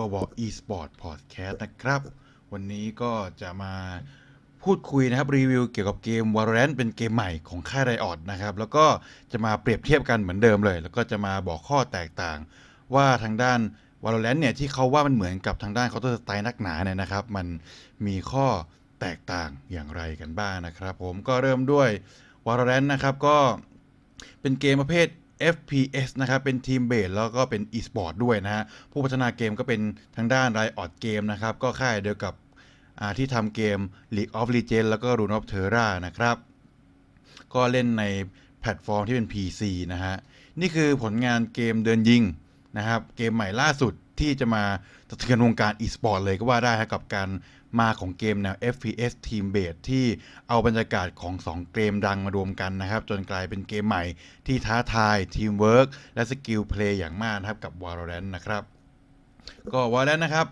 ตัวบอก eSport Podcast นะครับ วันนี้ก็จะมาพูดคุยนะครับ รีวิวเกี่ยวกับเกม Valorant เป็นเกมใหม่ของค่าย Riot นะครับ แล้วก็จะมาเปรียบเทียบกันเหมือนเดิมเลย แล้วก็จะมาบอกข้อแตกต่าง ว่าทางด้าน Valorant เนี่ยที่เขาว่ามันเหมือนกับทางด้าน Counter Strike นักหนาเนี่ยนะครับ มันมีข้อแตกต่างอย่างไรกันบ้างนะครับ ผมก็เริ่มด้วย Valorant นะครับก็เป็นเกมประเภท FPS นะครับ เป็นทีมเบสแล้วก็เป็น e-sport ด้วยนะฮะ ผู้พัฒนาเกมก็เป็นทางด้าน Riot Game นะครับ ก็ค่ายเดียวกับที่ทำเกม League of Legends แล้วก็ Rune of Terra นะครับ ก็เล่นในแพลตฟอร์มที่เป็น PC นะฮะ นี่คือผลงานเกมเดินยิงนะครับ เกมใหม่ล่าสุดที่จะมาสะเทือนวงการ e-sport เลยก็ว่าได้กับการ มาของเกมแนว FPS Team Based ที่เอาบรรยากาศของ 2 เกมดังมารวมกันนะครับ จนกลายเป็นเกมใหม่ที่ท้าทายทีมเวิร์กและ skill play อย่างมากนะครับกับ Valorant นะครับ ก็ Valorant นะครับ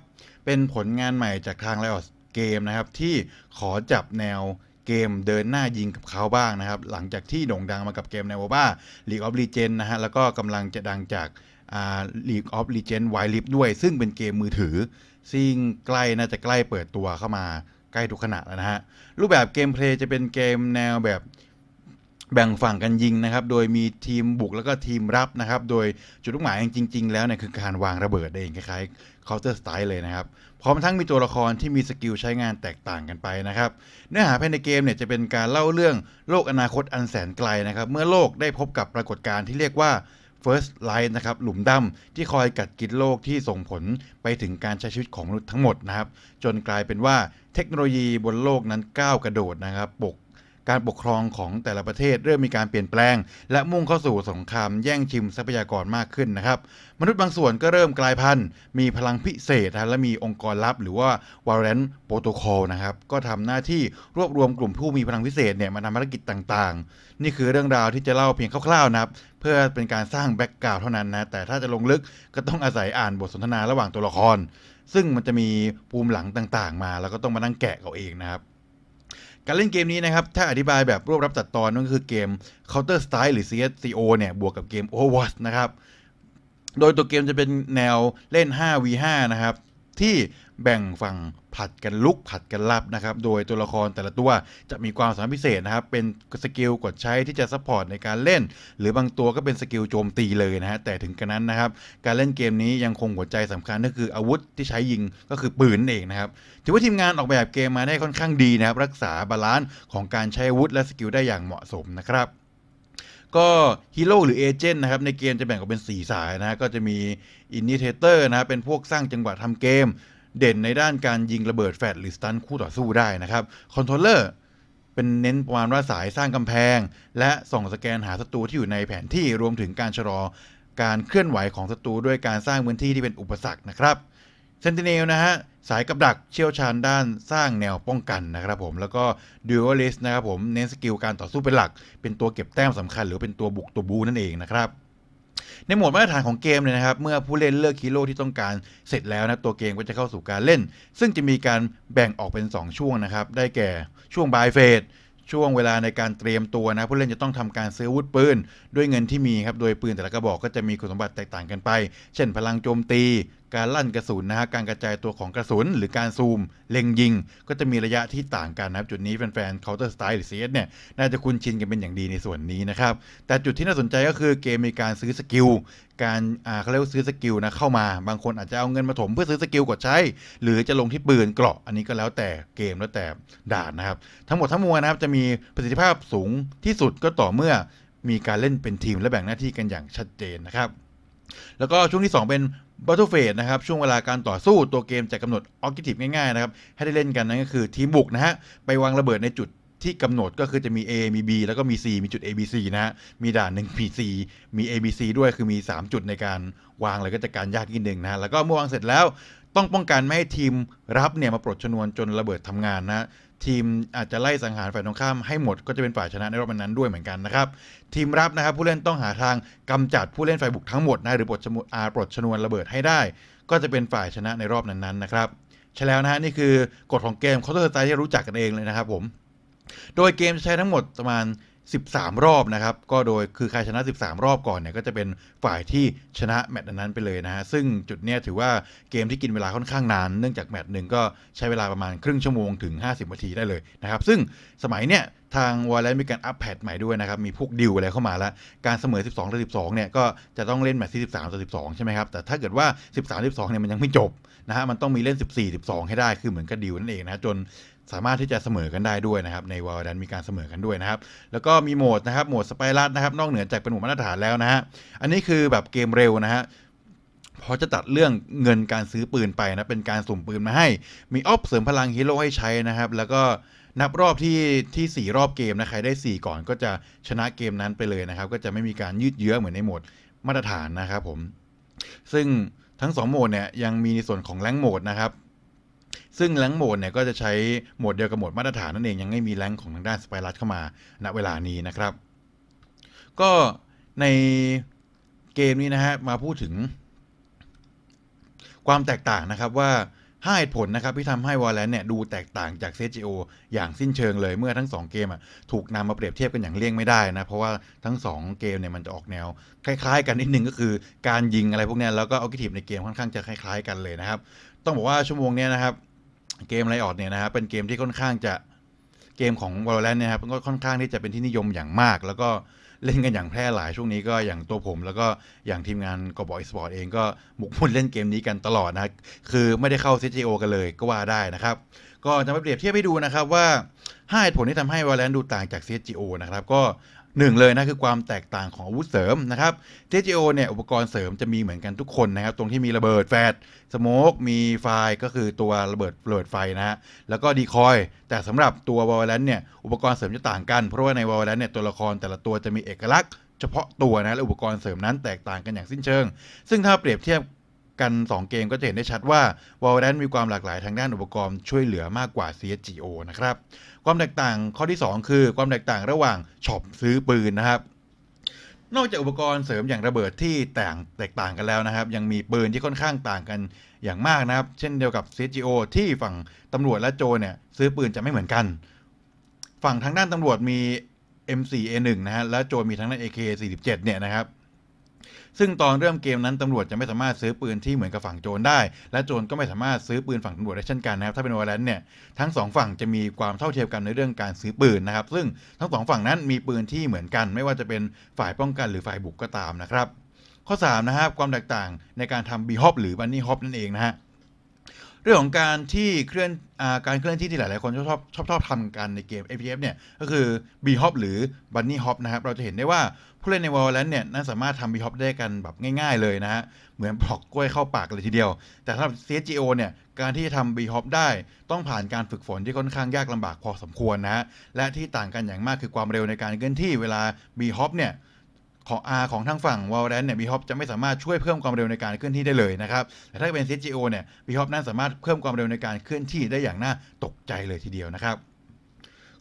เป็นผลงานใหม่จากทาง Riot เกมนะครับ ที่ขอจับแนวเกมเดินหน้ายิงกับเขาบ้างนะครับ หลังจากที่โด่งดังมากับเกมแนว MOBA League of Legends นะฮะแล้วก็กำลังจะดังจากอ่า League of Legends Wild Rift ด้วย ซึ่งเป็นเกมมือถือ ซึ่งใกล้น่าจะใกล้เปิดตัวเข้ามาใกล้ทุกขณะแล้วนะฮะ รูปแบบ gameplay จะเป็นเกมแนวแบบแบ่งฝั่งกันยิงนะครับ โดยมีทีมบุกแล้วก็ทีมรับนะครับ โดยจุดมุ่งหมายจริง ๆ แล้วเนี่ยคือการวางระเบิดเองคล้ายๆ Counter Strike เลยนะครับ พร้อมทั้งมีตัวละครที่มี skill ใช้งานแตกต่างกันไปนะครับ เนื้อหาภายในเกมเนี่ยจะเป็นการเล่าเรื่องโลกอนาคตอันแสนไกลนะครับ เมื่อโลกได้พบกับปรากฏการณ์ที่เรียกว่า First Light นะครับหลุมดำที่คอยกัดกินโลกที่ส่งผลไปถึงการใช้ชีวิตของมนุษย์ทั้งหมดนะครับ จนกลายเป็นว่าเทคโนโลยีบนโลกนั้นก้าวกระโดดนะครับปก การปกครองของแต่ละประเทศเริ่มมีการเปลี่ยนแปลง และมุ่งเข้าสู่สงครามแย่งชิงทรัพยากรมากขึ้นนะครับ มนุษย์บางส่วนก็เริ่มกลายพันธุ์ มีพลังพิเศษนะและมีองค์กรลับ หรือว่า Valorant Protocol นะครับก็ทำหน้าที่รวบรวมกลุ่มผู้มีพลังพิเศษเนี่ยมาทำภารกิจต่างๆ นี่คือเรื่องราวที่จะเล่าเพียงคร่าวๆนะครับเพื่อเป็นการสร้างแบ็กกราวด์เท่านั้นนะแต่ถ้าจะลงลึกก็ต้องอาศัยอ่านบทสนทนาระหว่างตัวละคร ซึ่งมันจะมีภูมิหลังต่างๆ มา แล้วก็ต้องมานั่งแกะเอาเองนะครับ การเล่นเกมนี้นะครับ ถ้าอธิบายแบบรวบรับตัดตอนนั่นก็คือเกม Counter Strike หรือ CSGO เนี่ย บวกกับเกม Overwatch นะครับ โดยตัวเกมจะเป็นแนวเล่น 5v5 นะครับ ที่แบ่งฝั่งผัดกันลุกผัดกันรับนะครับ โดยตัวละครแต่ละตัวจะมีความสามารถพิเศษนะครับ เป็น skill กดใช้ที่จะ support ในการเล่น หรือบางตัวก็เป็น skill โจมตีเลยนะฮะ แต่ถึงกระนั้นนะครับ การเล่นเกมนี้ยังคงหัวใจสำคัญก็คืออาวุธที่ใช้ยิงก็คือปืนเองนะครับ ถือว่าทีมงานออกแบบเกมมาได้ค่อนข้างดีนะครับ รักษา balance ของการใช้อาวุธและ skill ได้อย่างเหมาะสมนะครับ ก็ฮีโร่หรือ agent นะครับในเกมจะแบ่งออกเป็น 4 สายนะ ก็จะมีอิน i ิเทเตอร์นะครับเป็นพวกสร้างจังหวะทำเกม เด่นในด้านการยิงระเบิดแฟลชหรือ stun คู่ต่อสู้ได้นะครับ controller เป็นเน้นประมาณว่าสายสร้างกำแพง และส่องสแกนหาศัตรูที่อยู่ในแผนที่รวมถึงการชะลอการเคลื่อนไหวของศัตรูด้วยการสร้างพื้นที่ที่เป็นอุปสรรคนะครับ sentinel นะฮะสายกับดักเชี่ยวชาญด้านสร้างแนวป้องกันนะครับผมแล้วก็ duelist นะครับผมเน้น skill การต่อสู้เป็นหลัก เป็นตัวเก็บแต้มสำคัญ หรือเป็นตัวบุกตัวบู๊นั่นเองนะครับในโหมดมาตรฐานของเกมเลยนะครับ เมื่อผู้เล่นเลือกฮีโร่ที่ต้องการเสร็จแล้วนะตัวเกมก็จะเข้าสู่การเล่น ซึ่งจะมีการแบ่งออกเป็น 2 ช่วงนะครับ ได้แก่ช่วงบายเฟสช่วงเวลาในการเตรียมตัวนะผู้เล่นจะต้องทำการซื้อวุธปืน ด้วยเงินที่มีครับ โดยปืนแต่ละกระบอกก็จะมีคุณสมบัติแตกต่างกันไป เช่นพลังโจมตี การลั่นกระสุนนะฮะการกระจายตัวของกระสุน หรือการซูม เล็งยิง ก็จะมีระยะที่ต่างกันนะครับ จุดนี้แฟนๆ Counter Strike หรือ CS เนี่ยน่าจะคุ้นชินกันเป็นอย่างดีในส่วนนี้นะครับ แต่จุดที่น่าสนใจก็คือเกมมีการซื้อ skill การอ่าเขาเรียกว่าซื้อ skill นะเข้ามา บางคนอาจจะเอาเงินมาถมเพื่อซื้อ skill กดใช้ หรือจะลงที่ปืนเกราะ อันนี้ก็แล้วแต่เกมแล้วแต่ด่านนะครับ ทั้งหมดทั้งมวลนะครับจะมีประสิทธิภาพสูงที่สุดก็ต่อเมื่อมีการเล่นเป็นทีมและแบ่งหน้าที่กันอย่างชัดเจนนะครับ แล้วก็ช่วงที่ 2 เป็น Battle Phase นะครับ ช่วงเวลาการต่อสู้ตัวเกมจะกำหนด Objective ง่ายๆนะครับ ให้ได้เล่นกันนั่นก็คือทีมบุกนะฮะ ไปวางระเบิดในจุดที่กำหนดก็คือจะมี A มี B แล้วก็มี C มีจุด A B C นะฮะ มีด่านหนึ่งมี C มี A B C ด้วยคือมี 3 จุดในการวางเลยก็จะการยากนิดนึงนะฮะแล้วก็เมื่อวางเสร็จแล้ว ต้องป้องกันไม่ให้ทีมรับเนี่ยมาปลดชนวนจนระเบิดทำงานนะทีมอาจจะไล่สังหารฝ่ายตรงข้ามให้หมดก็จะเป็นฝ่ายชนะในรอบนั้นด้วยเหมือนกันนะครับ ทีมรับนะครับผู้เล่นต้องหาทางกำจัดผู้เล่นฝ่ายบุกทั้งหมดนะหรือปลดชนวนอาปลดชนวนระเบิดให้ได้ ก็จะเป็นฝ่ายชนะในรอบนั้นๆนะครับใช่แล้วนะฮะนี่คือกฎของเกม Counter Strike ที่รู้จักกันเองเลยนะครับผม โดยเกมใช้ทั้งหมดประมาณ 13 รอบนะครับ ก็โดยคือใครชนะ 13 รอบก่อนเนี่ยก็จะเป็นฝ่ายที่ชนะแมตช์นั้นไปเลยนะฮะซึ่งจุดเนี้ยถือว่าเกมที่กินเวลาค่อนข้างนาน เนื่องจากแมตช์หนึ่งก็ใช้เวลาประมาณครึ่งชั่วโมงถึง 50นาทีได้เลยนะครับ ซึ่งสมัยเนี้ยทางวอลเลนมีการอัปแพดใหม่ด้วยนะครับ มีพวกดิวอะไรเข้ามาแล้ว การเสมอ 12ต่อ12 เนี่ย ก็จะต้องเล่นแมตช์ที่ 13ต่อ12 ใช่ไหมครับ แต่ถ้าเกิดว่า 13 12 เนี่ยมันยังไม่จบนะฮะ มันต้องมีเล่น 14 12 ให้ได้ คือเหมือนกับดิวนั่นเองนะ จน สามารถที่จะเสมอกันได้ด้วยนะครับในวอลดันมีการเสมอกันด้วยนะครับ แล้วก็มีโหมดนะครับโหมดสไปรัสนะครับนอกเหนือจากเป็นโหมดมาตรฐานแล้วนะฮะอันนี้คือแบบเกมเร็วนะฮะพอจะตัดเรื่องเงินการซื้อปืนไปนะเป็นการสุ่มปืนมาให้ มีออฟเสริมพลังฮีโร่ให้ใช้นะครับ แล้วก็นับรอบที่ที่ 4 รอบเกมนะใครได้ 4 ก่อนก็จะชนะเกมนั้นไปเลยนะครับ ก็จะไม่มีการยืดเยื้อเหมือนในโหมดมาตรฐานนะครับผมซึ่งทั้ง 2 โหมดเนี่ยยังมีในส่วนของแรงโหมดนะครับ ซึ่งแรงโหมดเนี่ยก็จะใช้โหมดเดียวกับโหมดมาตรฐานนั่นเองยังไม่มีแรงของทางด้านสไปรัสเข้ามาณเวลานี้นะครับ ก็ในเกมนี้นะฮะมาพูดถึง ความแตกต่างนะครับว่า5เหตุผลนะครับที่ทำให้ Valorant เนี่ยดูแตกต่างจาก CSGO อย่างสิ้นเชิงเลยเมื่อทั้ง 2 เกมอะถูกนำมาเปรียบเทียบกันอย่างเลี่ยงไม่ได้นะ เพราะว่าทั้ง 2 เกมเนี่ยมันจะออกแนว คล้ายๆ กันนิดนึงก็คือการยิงอะไรพวกนี้แล้วก็ objective ในเกมค่อนข้างจะคล้ายๆ กันเลยนะครับ ต้องบอกว่าชั่วโมงนี้นะครับ เกม Riot เนี่ยนะครับเป็นเกมที่ค่อนข้างจะเกมของ Valorant เนี่ยครับก็ค่อนข้างที่จะเป็นที่นิยมอย่างมาก แล้วก็เล่นกันอย่างแพร่หลายช่วงนี้ก็อย่างตัวผม แล้วก็อย่างทีมงานเกาะเบาะอีสปอร์ตเองก็หมกมุ่นเล่นเกมนี้กันตลอดนะคือไม่ได้เข้า CGO กันเลยก็ว่าได้นะครับ ก็จะมาเปรียบเทียบให้ดูนะครับว่า5เหตุผลที่ทำให้ Valorant ดูต่างจาก CSGO นะครับก็ หนึ่งเลยนะคือความแตกต่างของอาวุธเสริมนะครับ CSGO เนี่ยอุปกรณ์เสริมจะมีเหมือนกันทุกคนนะครับ ตรงที่มีระเบิดแฟดสโมกมีไฟก็คือตัวระเบิดระเบิดไฟนะฮะแล้วก็ดีคอย แต่สำหรับตัว Valorant เนี่ยอุปกรณ์เสริมจะต่างกัน เพราะว่าใน Valorant เนี่ยตัวละครแต่ละตัวจะมีเอกลักษณ์เฉพาะตัวนะและอุปกรณ์เสริมนั้นแตกต่างกันอย่างสิ้นเชิง ซึ่งถ้าเปรียบเทียบ กัน 2 เกมก็จะเห็นได้ชัดว่า Valorant มีความหลากหลายทางด้านอุปกรณ์ช่วยเหลือมากกว่า CSGO นะครับ ความแตกต่างข้อที่ 2 คือความแตกต่างระหว่างช็อปซื้อปืนนะครับนอกจากอุปกรณ์เสริมอย่างระเบิดที่ต่างแตกต่างกันแล้วนะครับ ยังมีปืนที่ค่อนข้างต่างกันอย่างมากนะครับ เช่นเดียวกับ CSGO ที่ฝั่งตำรวจและโจเนี่ยซื้อปืนจะไม่เหมือนกัน ฝั่งทางด้านตำรวจมี M4A1 นะฮะและโจมีทั้งด้าน AK47 เนี่ยนะครับ ซึ่งตอนเริ่มเกมนั้นตำรวจจะไม่สามารถซื้อปืนที่เหมือนกับฝั่งโจรได้ และโจรก็ไม่สามารถซื้อปืนฝั่งตำรวจได้เช่นกันนะครับ ถ้าเป็นวอลเลนเนี่ยทั้งสองฝั่งจะมีความเท่าเทียมกันในเรื่องการซื้อปืนนะครับ ซึ่งทั้งสองฝั่งนั้นมีปืนที่เหมือนกัน ไม่ว่าจะเป็นฝ่ายป้องกันหรือฝ่ายบุกก็ตามนะครับ ข้อ3นะครับความแตกต่างในการทำบีฮอปหรือบันนี่ฮอปนั่นเองนะฮะ เรื่องของการที่เคลื่อนอการเคลื่อนที่ที่หลาย ๆ คนชอบชอบชอบชอบทำกันในเกม APF เนี่ยก็คือ B Hop หรือ Bunny Hop นะครับ เราจะเห็นได้ว่าผู้เล่นใน Valorant เนี่ยน่าสามารถทำ B Hop ได้กันแบบง่าย ๆ เลยนะฮะ เหมือนปลอกกล้วยเข้าปากเลยทีเดียว แต่สำหรับ CSGO เนี่ยการที่จะทำ B Hop ได้ต้องผ่านการฝึกฝนที่ค่อนข้างยากลำบากพอสมควรนะฮะและที่ต่างกันอย่างมากคือความเร็วในการเคลื่อนที่เวลา B Hop เนี่ย ของ R ของทางฝั่ง Valorant เนี่ย B-Hop จะไม่สามารถช่วยเพิ่มความเร็วในการเคลื่อนที่ได้เลยนะครับ แต่ถ้าเป็น CGO เนี่ย B-Hop นั้นสามารถเพิ่มความเร็วในการเคลื่อนที่ได้อย่างน่าตกใจเลยทีเดียวนะครับ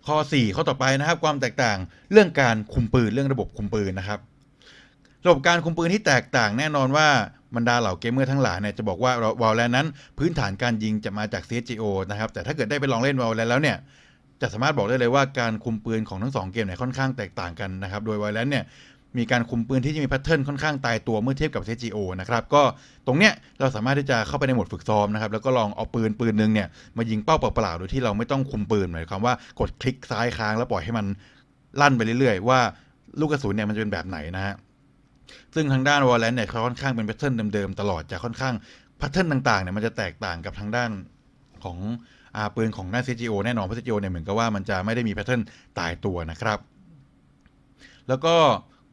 ข้อ 4 ข้อต่อไปนะครับ ความแตกต่างเรื่องการคุมปืนเรื่องระบบคุมปืนนะครับ ระบบการคุมปืนที่แตกต่างแน่นอนว่าบรรดาเหล่าเกมเมอร์ทั้งหลายเนี่ยจะบอกว่า Valorant นั้น พื้นฐานการยิงจะมาจาก CSGO นะครับ แต่ถ้าเกิดได้ไปลองเล่น Valorant แล้วเนี่ยจะสามารถบอกได้เลยว่าการคุมปืนของทั้งสองเกมเนี่ยค่อนข้างแตกต่างกันนะครับ โดย Valorant เนี่ย มีการคุมปืนที่จะมี pattern ค่อนข้างตายตัวเมื่อเทียบกับ CSGO นะครับก็ตรงเนี้ยเราสามารถที่จะเข้าไปในโหมดฝึกซ้อมนะครับแล้วก็ลองเอาปืนปืนหนึ่งเนี่ยมายิงเป้าเปล่าๆโดยที่เราไม่ต้องคุมปืนหมายความว่ากดคลิกซ้ายค้างแล้วปล่อยให้มันลั่นไปเรื่อยๆ ว่าลูกกระสุนเนี่ยมันจะเป็นแบบไหนนะฮะซึ่งทางด้าน Valorant เนี่ยเขาค่อนข้างเป็น pattern เดิมๆตลอดจะค่อนข้าง pattern ต่างๆเนี่ยมันจะแตกต่างกับทางด้านของอาปืนของด้า CSGO แน่นอนเพราะ CGO เนี่ยเหมือนกับว่ามันจะไม่ได้มี pattern ตายตัวนะครับ แล้วก็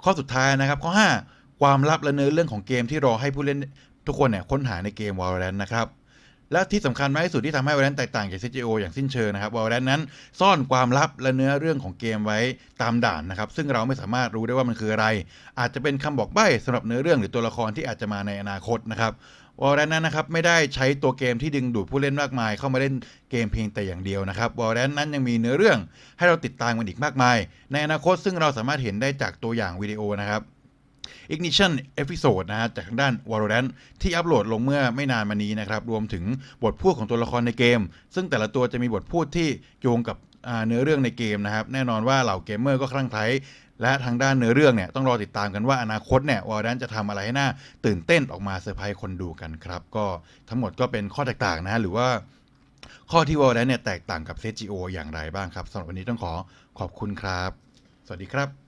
ข้อสุดท้ายนะครับข้อ 5 ความลับและเนื้อเรื่องของเกมที่รอให้ผู้เล่นทุกคนเนี่ยค้นหาในเกม Valorant นะครับและที่สำคัญมากที่สุดที่ทำให้ Valorant แตกต่างจาก CGO อย่างสิ้นเชิงนะครับ Valorant นั้นซ่อนความลับและเนื้อเรื่องของเกมไว้ตามด่านนะครับ ซึ่งเราไม่สามารถรู้ได้ว่ามันคืออะไร อาจจะเป็นคำบอกใบ้สำหรับเนื้อเรื่องหรือตัวละครที่อาจจะมาในอนาคตนะครับ วอลเลนนั้นนะครับไม่ได้ใช้ตัวเกมที่ดึงดูดผู้เล่นมากมาย เข้ามาเล่นเกมเพียงแต่อย่างเดียวนะครับวอลเลนนั้นยังมีเนื้อเรื่องให้เราติดตามกันอีกมากมาย ในอนาคตซึ่งเราสามารถเห็นได้จากตัวอย่างวิดีโอนะครับ Ignition Episode นะฮะจากทางด้าน Valorant ที่อัปโหลดลงเมื่อไม่นานมานี้นะครับ รวมถึงบทพูดของตัวละครในเกม ซึ่งแต่ละตัวจะมีบทพูดที่โยงกับ เนื้อเรื่องในเกมนะครับ แน่นอนว่าเหล่าเกมเมอร์ก็คลั่งไคล้และทางด้านเนื้อเรื่องเนี่ยต้องรอติดตามกันว่าอนาคตเนี่ยวอลแดนจะทำอะไรให้น่าตื่นเต้นออกมาเซอร์ไพรส์คนดูกันครับ ก็ทั้งหมดก็เป็นข้อแตกต่างนะฮะหรือว่าข้อที่วอลแดนเนี่ยแตกต่างกับเซจิโออย่างไรบ้างครับสำหรับวันนี้ต้องขอขอบคุณครับ สวัสดีครับ